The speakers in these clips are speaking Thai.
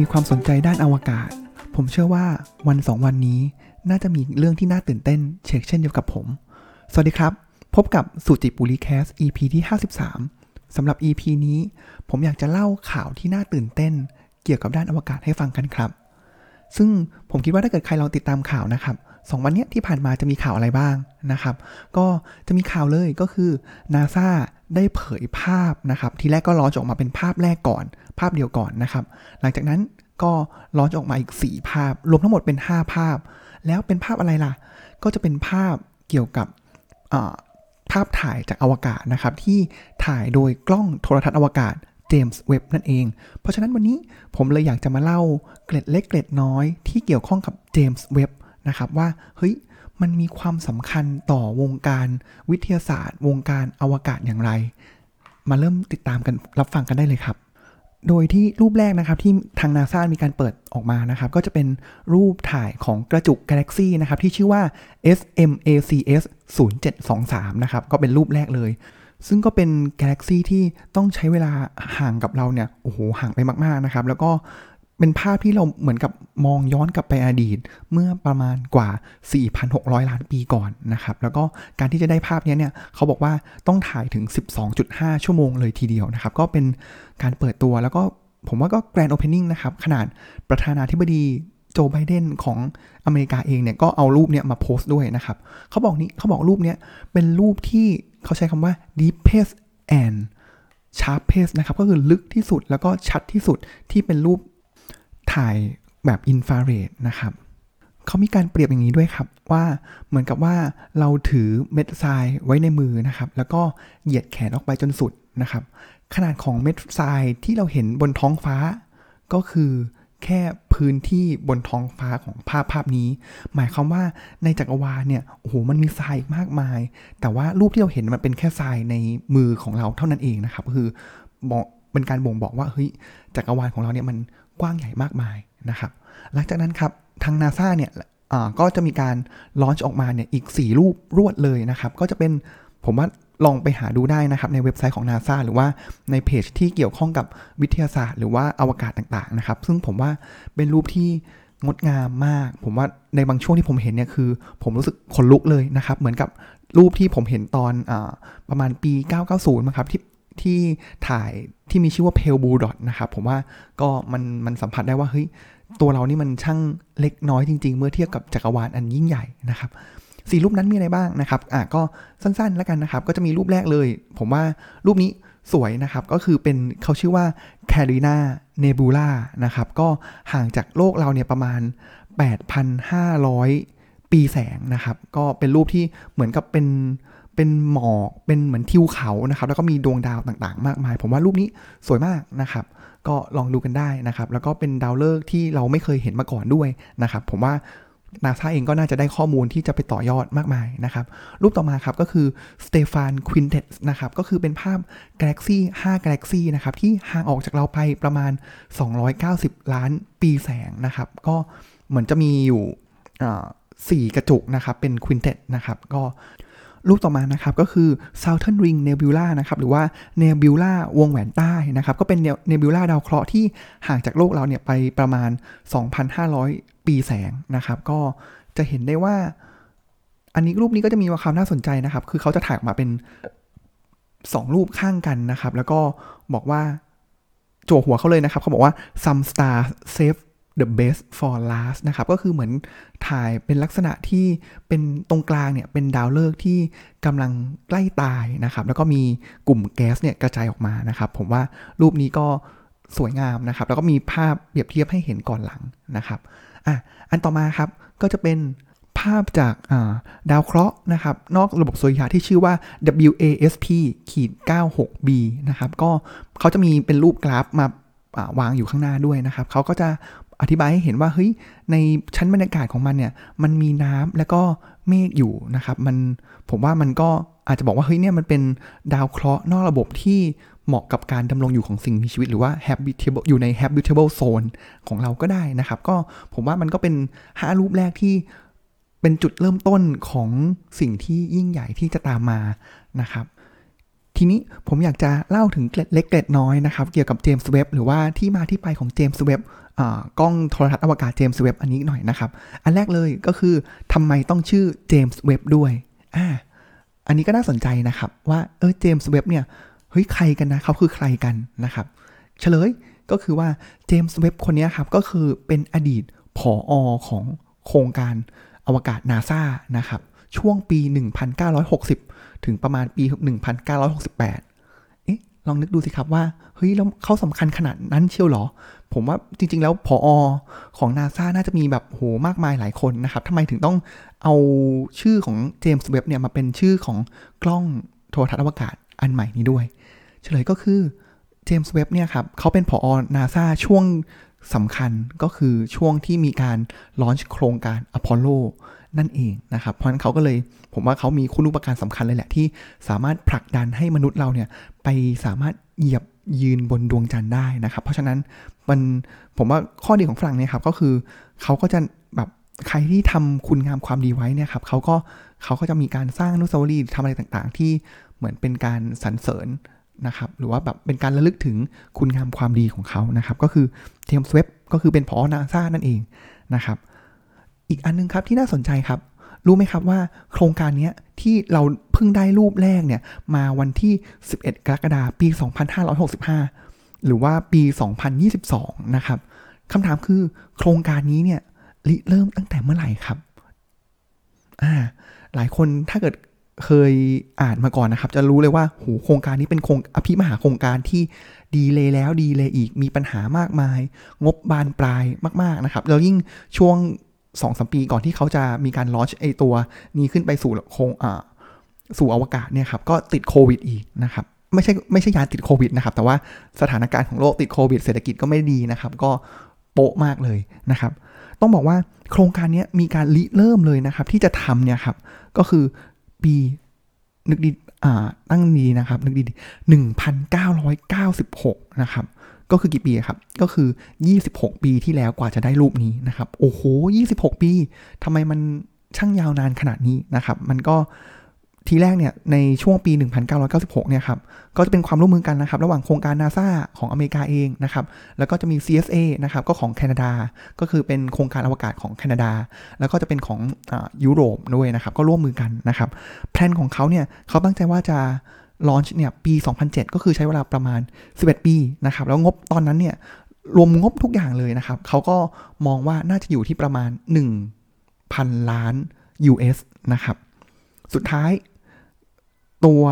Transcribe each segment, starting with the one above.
มีความสนใจด้านอวกาศ ผมเชื่อว่าวันสองวันนี้ น่าจะมีเรื่องที่น่าตื่นเต้น เช็คเช่นเดียวกับผม สวัสดีครับ พบกับสุจิปุริแคส EP ที่ 53สำหรับ EP นี้ ผมอยากจะเล่าข่าวที่น่าตื่นเต้น เกี่ยวกับด้านอวกาศให้ฟังกันครับ ซึ่งผมคิดว่าถ้าเกิดใครลองติดตามข่าวนะครับสองวันนี้ที่ผ่านมาจะมีข่าวอะไรบ้างนะครับ ก็จะมีข่าวเลยก็คือ NASA ได้เผยภาพนะครับ ทีแรกก็ลอนออกมาเป็นภาพแรกก่อน ภาพเดียวก่อนนะครับ หลังจากนั้นก็ลอนออกมาอีก 4 ภาพ รวมทั้งหมดเป็น 5 ภาพ แล้วเป็นภาพอะไรล่ะ ก็จะเป็นภาพเกี่ยวกับภาพถ่ายจากอวกาศนะครับ ที่ถ่ายโดยกล้องโทรทัศน์อวกาศเจมส์เว็บนั่นเอง เพราะฉะนั้นวันนี้ผมเลยอยากจะมาเล่าเกร็ดเล็กเกร็ดน้อยที่เกี่ยวข้องกับเจมส์เว็บนะครับว่าเฮ้ย มันมีความสำคัญต่อวงการวิทยาศาสตร์ วงการอวกาศอย่างไร มาเริ่มติดตามกันรับฟังกันได้เลยครับ โดยที่รูปแรกนะครับที่ทางนาซามีการเปิดออกมานะครับ ก็จะเป็นรูปถ่ายของกระจุกกาแล็กซีนะครับ ที่ชื่อว่า SMACS 0723 นะครับ ก็เป็นรูปแรกเลย ซึ่งก็เป็นกาแล็กซีที่ต้องใช้เวลาห่างกับเราเนี่ยโอ้โหห่างไปมากๆนะครับ แล้วก็ เป็นภาพที่เราเหมือนกับมองย้อนกลับไปอดีต เมื่อประมาณกว่า 4,600 ล้านปีก่อนนะครับ แล้วก็การที่จะได้ภาพนี้เนี่ยเขาบอกว่าต้องถ่ายถึง 12.5 ชั่วโมงเลยทีเดียวนะครับ ก็เป็นการเปิดตัวแล้วก็ผมว่าก็ grand opening นะครับ ขนาดประธานาธิบดีโจไบเดนของอเมริกาเองเนี่ยก็เอารูปเนี่ยมาโพสต์ด้วยนะครับ เขาบอกนี้เขาบอกรูปเนี้ยเป็นรูปที่เขาใช้คำว่า deepest and sharpest นะครับ ก็คือลึกที่สุดแล้วก็ชัดที่สุดที่เป็นรูป ถ่ายแบบอินฟราเรดนะครับเขามีการเปรียบอย่างนี้ด้วยครับว่าเหมือนกับว่าเราถือเม็ดทรายไว้ในมือนะครับ แล้วก็เหยียดแขนออกไปจนสุดนะครับ ขนาดของเม็ดทรายที่เราเห็นบนท้องฟ้า ก็คือแค่พื้นที่บนท้องฟ้าของภาพภาพนี้ หมายความว่าในจักรวาลเนี่ยโอ้โหมันมีทรายมากมาย แต่ว่ารูปที่เราเห็นมันเป็นแค่ทรายในมือของเราเท่านั้นเองนะครับ คือบอกเป็นการบ่งบอกว่าเฮ้ยจักรวาลของเราเนี่ยมัน กว้างใหญ่มากมายนะครับ หลังจากนั้นครับทางนาซาเนี่ยก็จะมีการลอนช์ออกมาเนี่ยอีก 4 รูปรวดเลยนะครับ ก็จะเป็นผมว่าลองไปหาดูได้นะครับ ในเว็บไซต์ของนาซาหรือว่าในเพจที่เกี่ยวข้องกับวิทยาศาสตร์หรือว่าอวกาศต่างๆนะครับ ซึ่งผมว่าเป็นรูปที่งดงามมาก ผมว่าในบางช่วงที่ผมเห็นเนี่ยคือ ผมรู้สึกขนลุกเลยนะครับ เหมือนกับรูปที่ผมเห็นตอนอประมาณปี 990มั้งครับที่ ที่ถ่ายที่มีชื่อว่า Pale Blue Dot นะครับผมว่าก็มันมันสัมผัสได้ว่าเฮ้ยตัวเรานี่มันช่างเล็กน้อยจริง ๆ เมื่อเทียบกับจักรวาลอันยิ่งใหญ่นะครับสี่รูปนั้นมีอะไรบ้างนะครับอะก็สั้นๆแล้วกันนะครับ ก็จะมีรูปแรกเลย ผมว่ารูปนี้สวยนะครับ ก็คือเป็นเขาชื่อว่า Carina Nebula นะครับ ก็ห่างจากโลกเราเนี่ยประมาณ 8,500 ปีแสงนะครับ ก็เป็นรูปที่เหมือนกับเป็น เป็นหมอกเป็นเหมือนทิวเขานะครับ แล้วก็มีดวงดาวต่างๆ มากมาย ผมว่ารูปนี้สวยมากนะครับ ก็ลองดูกันได้นะครับ แล้วก็เป็นดาวฤกษ์ที่เราไม่เคยเห็นมาก่อนด้วยนะครับ ผมว่านาซาเองก็น่าจะได้ข้อมูลที่จะไปต่อยอดมากมายนะครับ รูปต่อมาครับก็คือสเตฟานควินเทสนะครับ ก็คือเป็นภาพกาแล็กซี่5กาแล็กซี่นะครับ ที่ห่างออกจากเราไปประมาณ 290 ล้านปีแสงนะครับ ก็เหมือนจะมีอยู่สี่กระจุกนะครับ เป็นควินเทสนะครับ ก็ รูปต่อมานะครับก็คือ Southern Ring Nebula นะครับหรือว่า Nebula วงแหวนใต้นะครับก็เป็น Nebula ดาวเคราะห์ที่ห่างจากโลกเราเนี่ยไปประมาณ 2,500 ปีแสงนะครับก็จะเห็นได้ว่า อันนี้รูปนี้ก็จะมีความน่าสนใจนะครับ คือเขาจะถ่ายออกมาเป็น 2 รูปข้างกันนะครับ แล้วก็บอกว่าโจหัวเขาเลยนะครับเขาบอกว่า some star save the best for last นะครับ ก็คือเหมือนถ่ายเป็นลักษณะที่เป็นตรงกลางเนี่ย เป็นดาวฤกษ์ที่กำลังใกล้ตายนะครับ แล้วก็มีกลุ่มแก๊สเนี่ยกระจายออกมานะครับ ผมว่ารูปนี้ก็สวยงามนะครับ แล้วก็มีภาพเปรียบเทียบให้เห็นก่อนหลังนะครับอะอันต่อมาครับก็จะเป็นภาพจากดาวเคราะห์นะครับ นอกระบบสุริยะที่ชื่อว่า WASP ขีด 96b นะครับ ก็เขาจะมีเป็นรูปกราฟมาวางอยู่ข้างหน้าด้วยนะครับ เขาก็จะ อธิบายให้เห็นว่าเฮ้ยในชั้นบรรยากาศของมันเนี่ยมันมีน้ำแล้วก็เมฆอยู่นะครับมันผมว่ามันก็อาจจะบอกว่าเฮ้ยเนี่ยมันเป็นดาวเคราะห์นอกระบบที่เหมาะกับการดำรงอยู่ของสิ่งมีชีวิตหรือว่า habitable อยู่ใน habitable zone ของเราก็ได้นะครับ ก็ผมว่ามันก็เป็นห้ารูปแรกที่เป็นจุดเริ่มต้นของสิ่งที่ยิ่งใหญ่ที่จะตามมานะครับ ทีนี้ผมอยากจะเล่าถึงเกล็ดเล็กเกล็ดน้อยนะครับ เกี่ยวกับเจมส์เว็บหรือว่าที่มาที่ไปของเจมส์เว็บกล้องโทรทัศน์อวกาศเจมส์เว็บอันนี้หน่อยนะครับ อันแรกเลยก็คือทำไมต้องชื่อเจมส์เว็บด้วยอ่าอันนี้ก็น่าสนใจนะครับ ว่าเออเจมส์เว็บเนี่ยเฮ้ยใครกันนะเขาคือใครกันนะครับเฉลยก็คือว่าเจมส์เว็บคนนี้ครับก็คือเป็นอดีตผออของโครงการอวกาศนาซานะครับ ช่วงปี 1960 ถึงประมาณปี 1968 เอ๊ะ ลองนึกดูสิครับว่า เฮ้ย แล้วเขาสำคัญขนาดนั้นเชียวหรอ ผมว่าจริง ๆ แล้วผออของนาซาน่าจะมีแบบโหมากมายหลายคนนะครับทำไมถึงต้องเอาชื่อของเจมส์เว็บเนี่ยมาเป็นชื่อของกล้องโทรทัศน์อวกาศอันใหม่นี้ด้วย เฉลยก็คือเจมส์เว็บเนี่ยครับเขาเป็นผออนาซาช่วงสำคัญก็คือช่วงที่มีการลอนช์โครงการอพอลโลนั่นเองนะครับ เพราะฉะนั้นเขาก็เลยผมว่าเขามีคุณุปการสำคัญเลยแหละที่สามารถผลักดันให้มนุษย์เราเนี่ยไปสามารถเหยียบยืนบนดวงจันทร์ได้นะครับ เพราะฉะนั้นมันผมว่าข้อดีของฝรั่งเนี่ยครับก็คือเขาก็จะแบบใครที่ทำคุณงามความดีไว้เนี่ยครับเขาก็เขาก็จะมีการสร้างอนุสาวรีย์ทำอะไรต่างๆ ที่เหมือนเป็นการสรรเสริญนะครับหรือว่าแบบเป็นการระลึกถึงคุณงามความดีของเขานะครับ ก็คือเทมสเวฟก็คือเป็นพอนาซานั่นเองนะครับ อีกอันนึงครับที่น่าสนใจครับ รู้ไหมครับว่าโครงการนี้ที่เราเพิ่งได้รูปแรกเนี่ยมาวันที่ 11 กรกฎาคมปี 2565 หรือว่าปี 2022 นะครับคำถามคือโครงการนี้เนี่ยริเริ่มตั้งแต่เมื่อไหร่ครับอ่าหลายคนถ้าเกิดเคยอ่านมาก่อนนะครับ จะรู้เลยว่าโหโครงการนี้เป็นโครงอภิมหาโครงการที่ดีเลยแล้วดีเลยอีกมีปัญหามากมาย งบบานปลายมาก ๆนะครับแล้วยิ่งช่วง สองสมปีก่อนที่เขาจะมีการลอชไอตัวนี้ขึ้นไปสู่โครงสู่อวกาศเนี่ยครับก็ติดโควิดอีกนะครับไม่ใช่ไม่ใช่ยานติดโควิดนะครับแต่ว่าสถานการณ์ของโลกติดโควิดเศรษฐกิจก็ไม่ดีนะครับ ก็โปะมากเลยนะครับ ต้องบอกว่าโครงการนี้มีการริเริ่มเลยนะครับ ที่จะทำเนี่ยครับก็คือปีนึกดีตั้งดีนะครับนึกดีหนึ่งพันเก้าร้อยเก้าสิบหกนะครับ ก็คือกี่ปีครับ ก็คือ 26 ปีที่แล้วกว่าจะได้รูปนี้นะครับ โอ้โห 26 ปีทำไมมันช่างยาวนานขนาดนี้นะครับ มันก็ทีแรกเนี่ยในช่วงปี 1996 เนี่ยครับ ก็จะเป็นความร่วมมือกันนะครับ ระหว่างโครงการนาซาของอเมริกาเองนะครับ แล้วก็จะมี CSA นะครับ ก็ของแคนาดา ก็คือเป็นโครงการอวกาศของแคนาดา แล้วก็จะเป็นของอยุโรปด้วยนะครับ ก็ร่วมมือกันนะครับ แพลนของเขาเนี่ยเขาตั้งใจว่าจะ ลอนช์เนี่ยปี 2007 ก็คือใช้เวลาประมาณ 11 ปีนะครับ แล้วงบตอนนั้นเนี่ยรวมงบทุกอย่างเลยนะครับ เขาก็มองว่าน่าจะอยู่ที่ประมาณ 1,000 ล้าน US นะครับ สุดท้ายตัว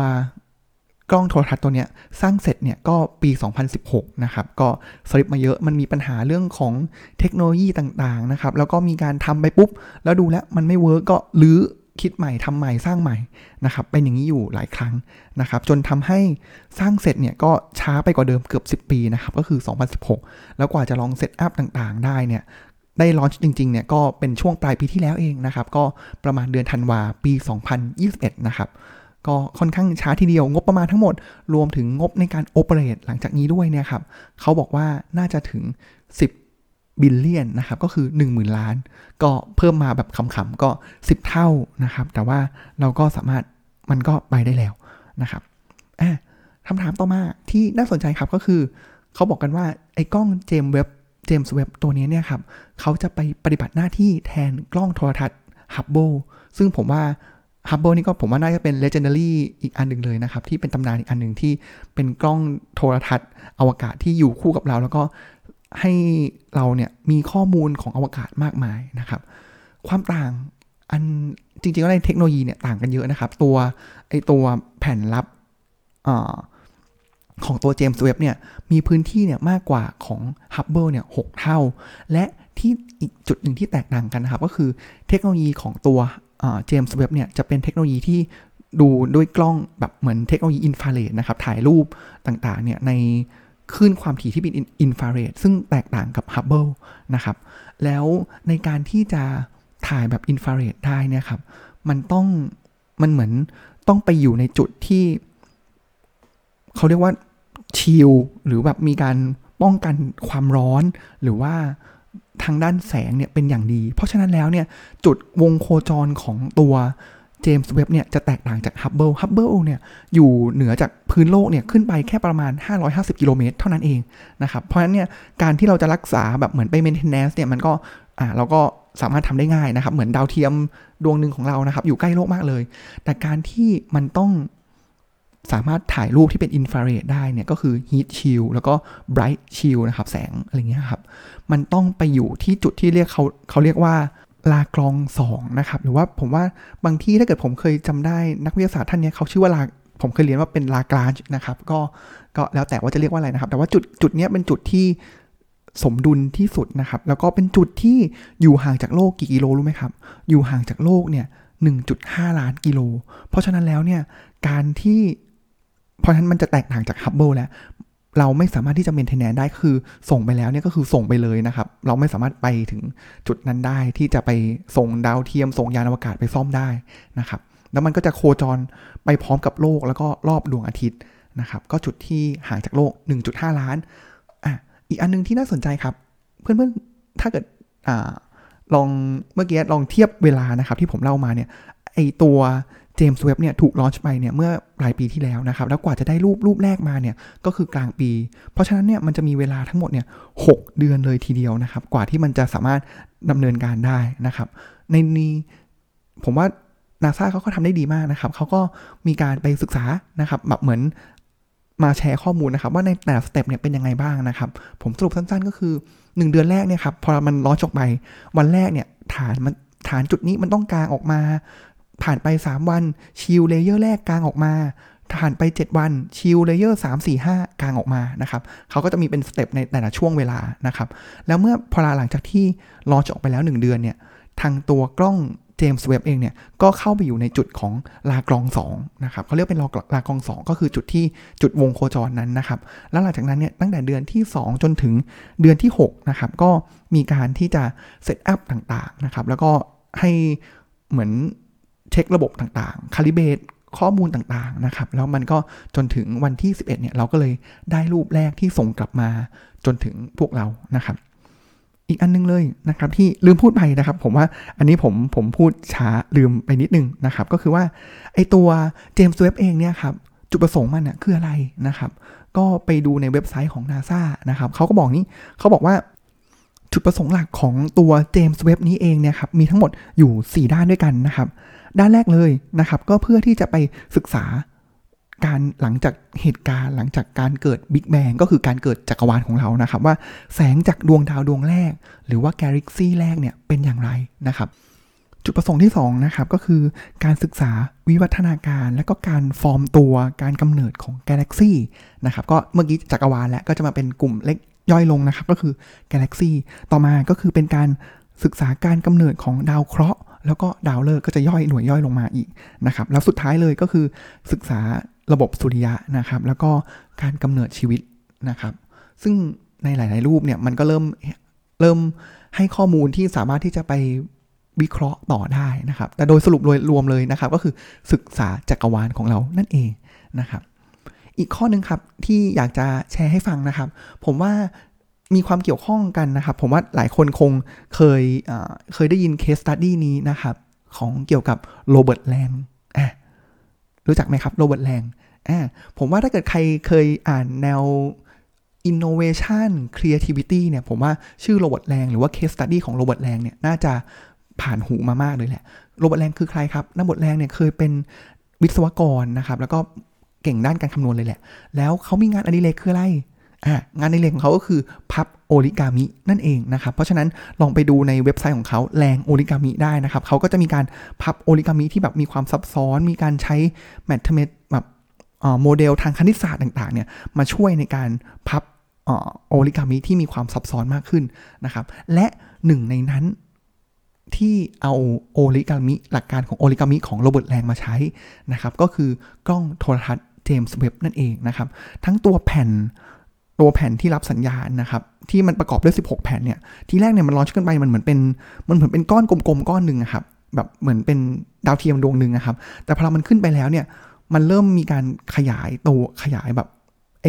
กล้องโทรทรรศน์ตัวเนี้ยสร้างเสร็จเนี่ยก็ปี 2016 นะครับ ก็สลิปมาเยอะมันมีปัญหาเรื่องของเทคโนโลยีต่างๆนะครับ แล้วก็มีการทำไปปุ๊บ แล้วดูแล้วมันไม่ work ก็รื้อ คิดใหม่ทำใหม่สร้างใหม่นะครับเป็นอย่างนี้อยู่หลายครั้งนะครับ จนทำให้สร้างเสร็จเนี่ยก็ช้าไปกว่าเดิมเกือบ 10 ปีนะครับ ก็คือ 2016 แล้วกว่าจะลอง set up ต่างๆ ได้เนี่ยได้ launch จริงๆเนี่ยก็เป็นช่วงปลายปีที่แล้วเองนะครับ ก็ประมาณเดือนธันวาปี 2021 นะครับ ก็ค่อนข้างช้าทีเดียวงบประมาณทั้งหมด รวมถึงงบในการโอเปเรตหลังจากนี้ด้วยเนี่ยครับเขาบอกว่าน่าจะถึง 10 บิลเลียนนะครับก็คือ 10,000 ล้าน ก็เพิ่มมาแบบขำๆก็ 10 เท่านะครับ แต่ว่าเราก็สามารถมันก็ไปได้แล้วนะครับคำถามต่อมาที่น่าสนใจครับก็คือ เขาบอกกันว่าไอ้กล้องเจมเว็บเจมส์เว็บตัวนี้เนี่ยครับเขาจะไปปฏิบัติหน้าที่แทนกล้องโทรทรรศน์ฮับเบิลซึ่งผมว่าฮับเบิลนี่ก็ผมว่าน่าจะเป็น legendary อีกอันหนึ่งเลยนะครับ ที่เป็นตำนานอีกอันหนึ่งที่เป็นกล้องโทรทรรศน์อวกาศที่อยู่คู่กับเรา แล้วก็ ให้เราเนี่ยมีข้อมูลของอวกาศมากมายนะครับ ความต่างอันจริงๆแล้วในเทคโนโลยีเนี่ยต่างกันเยอะนะครับ ตัวไอตัวแผ่นรับอของตัวเจมส์เว็บเนี่ยมีพื้นที่เนี่ยมากกว่าของฮับเบิลเนี่ยหกเท่า และที่อีกจุดหนึ่งที่แตกต่างกันนะครับ ก็คือเทคโนโลยีของตัวเจมส์เว็บเนี่ยจะเป็นเทคโนโลยีที่ดูด้วยกล้องแบบเหมือนเทคโนโลยีอินฟราเรดนะครับ ถ่ายรูปต่างๆเนี่ยใน คลื่นความถี่ที่เป็นอินฟราเรดซึ่งแตกต่างกับฮับเบิลนะครับ แล้วในการที่จะถ่ายแบบอินฟราเรดได้เนี่ยครับ มันต้องมันเหมือนต้องไปอยู่ในจุดที่ เขาเรียกว่า shield หรือแบบมีการป้องกันความร้อนหรือว่าทางด้านแสงเนี่ยเป็นอย่างดี เพราะฉะนั้นแล้วเนี่ยจุดวงโคจรของตัว เจมส์เว็บเนี่ยจะแตกต่างจากฮับเบิลฮับเบิลเนี่ยอยู่เหนือจากพื้นโลกเนี่ยขึ้นไปแค่ประมาณ 550 กิโลเมตรเท่านั้นเองนะครับ เพราะฉะนั้นเนี่ยการที่เราจะรักษาแบบเหมือนไป maintenance เนี่ยมันก็อ่าเราก็สามารถทำได้ง่ายนะครับ เหมือนดาวเทียมดวงหนึ่งของเรานะครับ อยู่ใกล้โลกมากเลย แต่การที่มันต้องสามารถถ่ายรูปที่เป็นอินฟราเรดได้เนี่ยก็คือ heat shield แล้วก็ bright shield นะครับ แสงอะไรเงี้ยครับ มันต้องไปอยู่ที่จุดที่เรียกเขาเขาเรียกว่า ลากรองสองนะครับ หรือว่าผมว่าบางที่ถ้าเกิดผมเคยจำได้นักวิทยาศาสตร์ท่านนี้เขาชื่อว่าลาผมเคยเรียนว่าเป็นลากราจนะครับ ก็ก็แล้วแต่ว่าจะเรียกว่าอะไรนะครับ แต่ว่าจุดจุดนี้เป็นจุดที่สมดุลที่สุดนะครับ แล้วก็เป็นจุดที่อยู่ห่างจากโลกกี่กิโลรู้ไหมครับ อยู่ห่างจากโลกเนี่ย1.5 ล้านกิโล เพราะฉะนั้นแล้วเนี่ยการที่ เพราะฉะนั้นมันจะแตกต่างจากฮับเบิลแล้ว เราไม่สามารถที่จะเมนเทนแนนได้คือส่งไปแล้วเนี่ยก็คือส่งไปเลยนะครับ เราไม่สามารถไปถึงจุดนั้นได้ที่จะไปส่งดาวเทียม ส่งยานอวกาศไปซ่อมได้นะครับ แล้วมันก็จะโคจรไปพร้อมกับโลกแล้วก็รอบดวงอาทิตย์นะครับ ก็จุดที่ห่างจากโลก 1.5 ล้านอะอีกอันนึงที่น่าสนใจครับ เพื่อนๆถ้าเกิดอ่าลองเมื่อกี้ลองเทียบเวลานะครับที่ผมเล่ามาเนี่ยไอตัว เจมส์เว็บเนี่ยถูกลอนช์ไปเนี่ยเมื่อปลายปีที่แล้วนะครับ แล้วกว่าจะได้รูปรูปแรกมาเนี่ยก็คือกลางปี เพราะฉะนั้นเนี่ยมันจะมีเวลาทั้งหมดเนี่ยหเดือนเลยทีเดียวนะครับ กว่าที่มันจะสามารถดำเนินการได้นะครับ ในนี้ผมว่านาซาเขาก็ทำได้ดีมากนะครับเขาก็มีการไปศึกษานะครับแบบเหมือนมาแชร์ข้อมูลนะครับ ว่าในแต่ละ step เนี่ยเป็นยังไงบ้างนะครับ ผมสรุปสั้นๆ ก็คือ 1 เดือนแรกเนี่ยครับพอมัน launch ออกไปวันแรกเนี่ยฐานมันฐานจุดนี้มันต้องกางออกมา ผ่านไป 3 วัน shield layer แรกกางออกมาผ่านไป 7 วัน shield layer 3 4 5 กางออกมานะครับเขาก็จะมีเป็น step ในแต่ละช่วงเวลานะครับ แล้วเมื่อพอหลังจากที่launch ออกไปแล้ว 1 เดือนเนี่ยทางตัวกล้องเจมส์เว็บเองเนี่ยก็เข้าไปอยู่ในจุดของลากรองจ์ 2นะครับเขาเรียกเป็นลากรองจ์ 2 ก็คือจุดที่จุดวงโคจรนั้นนะครับ แล้วหลังจากนั้นเนี่ยตั้งแต่เดือนที่ 2 จนถึงเดือนที่6นะครับก็มีการที่จะ set up ต่างๆนะครับแล้วก็ให้เหมือน เช็คระบบต่างๆ calibrate ข้อมูลต่างๆนะครับ แล้วมันก็จนถึงวันที่ 11เนี่ยเราก็เลยได้รูปแรกที่ส่งกลับมาจนถึงพวกเรานะครับ อีกอันนึงเลยนะครับที่ลืมพูดไปนะครับ ผมว่าอันนี้ผมผมพูดช้าลืมไปนิดนึงนะครับ ก็คือว่าไอตัวเจมส์เว็บเองเนี่ยครับจุดประสงค์มันนะคืออะไรนะครับ ก็ไปดูในเว็บไซต์ของ NASA นะครับเขาก็บอกนี้เขาบอกว่าจุดประสงค์หลักของตัวเจมส์เว็บนี้เองเนี่ยครับมีทั้งหมดอยู่ 4 ด้านด้วยกันนะครับ ด้านแรกเลยนะครับ ก็เพื่อที่จะไปศึกษาการหลังจากเหตุการณ์หลังจากการเกิดบิ๊กแบงก็คือการเกิดจักรวาลของเรานะครับ ว่าแสงจากดวงดาวดวงแรก หรือว่าแลิกซี่แรกเนี่ยเป็นอย่างไรนะครับ จุดประสงค์ที่2นะครับก็คือการศึกษาวิวัฒนาการและก็การฟอร์มตัวการกำเนิดของกาแล็กซี่นะครับก็เมื่อกี้จักรวาลแล้วก็จะมาเป็นกลุ่มเล็กย่อยลงนะครับ ก็คือกาแล็กซี่ต่อมาก็คือเป็นการศึกษาการกำเนิดของดาวเคราะห์ แล้วก็ดาวฤกษ์ก็จะย่อยหน่วยย่อยลงมาอีกนะครับแล้วสุดท้ายเลยก็คือศึกษาระบบสุริยะนะครับ แล้วก็การกำเนิดชีวิตนะครับ ซึ่งในหลาย ๆ รูปเนี่ยมันก็เริ่มเริ่มให้ข้อมูลที่สามารถที่จะไปวิเคราะห์ต่อได้นะครับ แต่โดยสรุปโดยรวมเลยนะครับ ก็คือศึกษาจักรวาลของเรานั่นเองนะครับ อีกข้อนึงครับที่อยากจะแชร์ให้ฟังนะครับ ผมว่า มีความเกี่ยวข้องกันนะครับ ผมว่าหลายคนคงเคยเคยได้ยิน case study นี้นะครับ ของเกี่ยวกับโรเบิร์ตแลงรู้จักไหมครับโรเบิร์ตแลงผมว่าถ้าเกิดใครเคยอ่านแนว innovation creativity เนี่ย ผมว่าชื่อโรเบิร์ตแลงหรือว่า case study ของโรเบิร์ตแลงเนี่ย น่าจะผ่านหูมามากเลยแหละโรเบิร์ตแลงคือใครครับโรเบิร์ตแลงเนี่ยเคยเป็นวิศวกรนะครับ แล้วก็เก่งด้านการคำนวณเลยแหละ แล้วเขามีงานอดิเรกคืออะไร งานในเรื่องของเขาก็คือพับโอริกามินั่นเองนะครับ เพราะฉะนั้นลองไปดูในเว็บไซต์ของเขาแลงโอริกามิได้นะครับ เขาก็จะมีการพับโอริกามิที่แบบมีความซับซ้อน มีการใช้ mathematic แบบโมเดลทางคณิตศาสตร์ต่างๆเนี่ยมาช่วยในการพับโอริกามิที่มีความซับซ้อนมากขึ้นนะครับ และหนึ่งในนั้นที่เอาโอริกามิหลักการของโอริกามิของโรเบิร์ตแลงมาใช้นะครับ ก็คือกล้องโทรทัศน์เจมส์เว็บนั่นเองนะครับ ทั้งตัวแผ่น ตัวแผ่นที่รับสัญญาณนะครับ ที่มันประกอบด้วย 16 แผ่นเนี่ย ทีแรกเนี่ยมันลอนชขึ้นไปมันเหมือนเป็นมันเหมือนเป็นก้อนกลมๆก้อนหนึ่งครับแบบเหมือนเป็นดาวเทียมดวงหนึ่งนะครับ แต่พอมันขึ้นไปแล้วเนี่ย มันเริ่มมีการขยายตัวขยายแบบไอ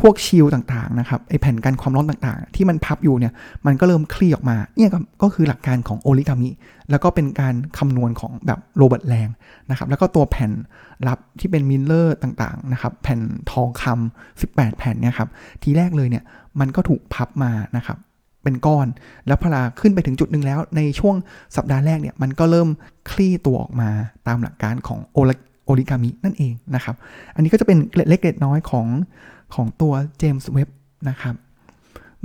พวกชิลต่างๆนะครับไอแผ่นกันความร้อนต่างๆ ที่มันพับอยู่เนี่ยมันก็เริ่มคลี่ออกมาเนี่ยก็คือหลักการของโอริกามิแล้วก็เป็นการคำนวณของแบบโรเบิร์ตแลงนะครับแล้วก็ตัวแผ่นรับที่เป็น mirror ต่างๆนะครับแผ่นทองคำ18 แผ่นเนี่ยครับทีแรกเลยเนี่ยมันก็ถูกพับมานะครับเป็นก้อน แล้วพอลาขึ้นไปถึงจุดหนึ่งแล้ว ในช่วงสัปดาห์แรกเนี่ยมันก็เริ่มคลี่ตัวออกมาตามหลักการของโอโอริกามินั่นเองนะครับ อันนี้ก็จะเป็นเกล็ดเล็กเกล็ดน้อยของ ของตัวเจมส์เว็บนะครับ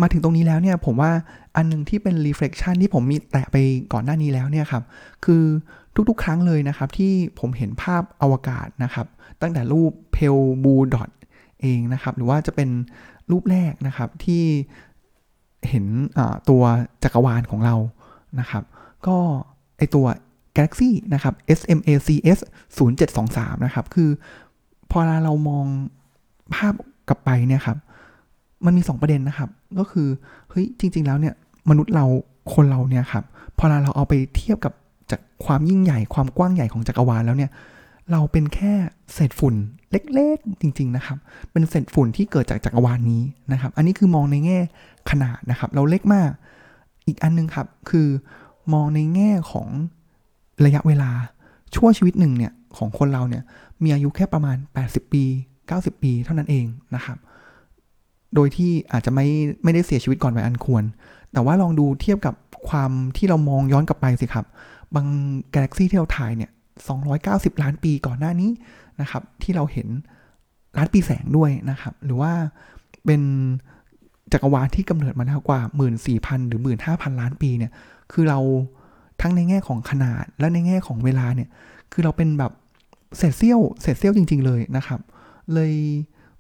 มาถึงตรงนี้แล้วเนี่ยผมว่าอันนึงที่เป็น reflection ที่ผมมีแตะไปก่อนหน้านี้แล้วเนี่ยครับคือทุกๆ ครั้งเลยนะครับที่ผมเห็นภาพอวกาศนะครับ ตั้งแต่รูปเพลบูดอทเองนะครับ หรือว่าจะเป็นรูปแรกนะครับที่เห็นตัวจักรวาลของเรานะครับ ก็ไอตัว Galaxy นะครับ SMACS 0723 นะครับ คือพอเรามองภาพ กลับไปเนี่ยครับ มันมี 2 ประเด็นนะครับ ก็คือเฮ้ยจริง ๆ แล้วเนี่ยมนุษย์เราคนเราเนี่ยครับพอเราเอาไปเทียบกับจากความยิ่งใหญ่ความกว้างใหญ่ของจักรวาลแล้วเนี่ยเราเป็นแค่เศษฝุ่นเล็กๆจริง ๆ นะครับ เป็นเศษฝุ่นที่เกิดจากจักรวาลนี้นะครับ อันนี้คือมองในแง่ขนาดนะครับ เราเล็กมาก อีกอันนึงครับ คือมองในแง่ของระยะเวลา ชั่วชีวิตหนึ่งเนี่ยของคนเราเนี่ยมีอายุแค่ประมาณ 80 ปี 90 ปีเท่านั้นเองนะครับ โดยที่อาจจะไม่ไม่ได้เสียชีวิตก่อนวัยอันควร แต่ว่าลองดูเทียบกับความที่เรามองย้อนกลับไปสิครับ บางกาแล็กซี่ที่เราถ่ายเนี่ย 290 ล้านปีก่อนหน้านี้นะครับ ที่เราเห็นล้านปีแสงด้วยนะครับ หรือว่าเป็นจักรวาลที่กำเนิดมาแล้วกว่า 14,000 หรือ 15,000 ล้านปีเนี่ย คือเราทั้งในแง่ของขนาดและในแง่ของเวลาเนี่ย คือเราเป็นแบบเศษเสี้ยวเศษเสี้ยวจริง ๆ เลยนะครับ เลย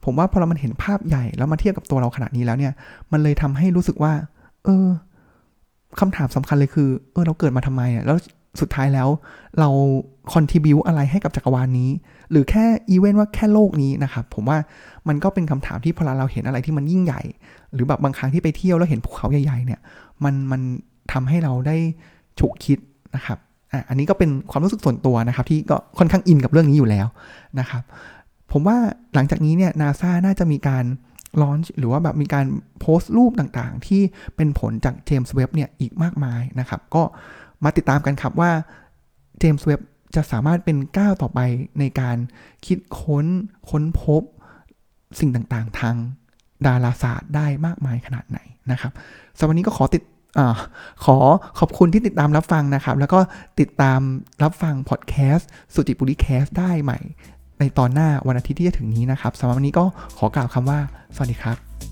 ผมว่าพอเรามันเห็นภาพใหญ่แล้วมาเทียบกับตัวเราขนาดนี้แล้วเนี่ย มันเลยทำให้รู้สึกว่า เออคำถามสำคัญเลยคือ เออ เราเกิดมาทำไมอะแล้วสุดท้ายแล้ว เรา contribute อะไรให้กับจักรวาลนี้ หรือแค่อีเวนต์ว่าแค่โลกนี้นะครับ ผมว่ามันก็เป็นคำถามที่พอเราเห็นอะไรที่มันยิ่งใหญ่ หรือแบบบางครั้งที่ไปเที่ยวแล้วเห็นภูเขาใหญ่ๆเนี่ย มันมันทำให้เราได้ฉุกคิดนะครับอะอันนี้ก็เป็นความรู้สึกส่วนตัวนะครับ ที่ก็ค่อนข้างอินกับเรื่องนี้อยู่แล้วนะครับ ผมว่าหลังจากนี้เนี่ยนาซาน่าจะมีการลอนช์หรือว่าแบบมีการโพสต์รูปต่างๆ ที่เป็นผลจากเจมส์เว็บเนี่ยอีกมากมายนะครับ ก็มาติดตามกันครับว่าเจมส์เว็บจะสามารถเป็นก้าวต่อไปในการคิดค้นค้นพบสิ่งต่างๆ ทางดาราศาสตร์ได้มากมายขนาดไหนนะครับสำหรับวันนี้ก็ขอติดอขอขอบคุณที่ติดตามรับฟังนะครับ แล้วก็ติดตามรับฟังพอดแคสต์สุจิบุรีแคสต์ได้ใหม่ ในตอนหน้าวันอาทิตย์ที่จะถึงนี้นะครับสำหรับวันนี้ก็ขอกล่าวคำว่า สวัสดีครับ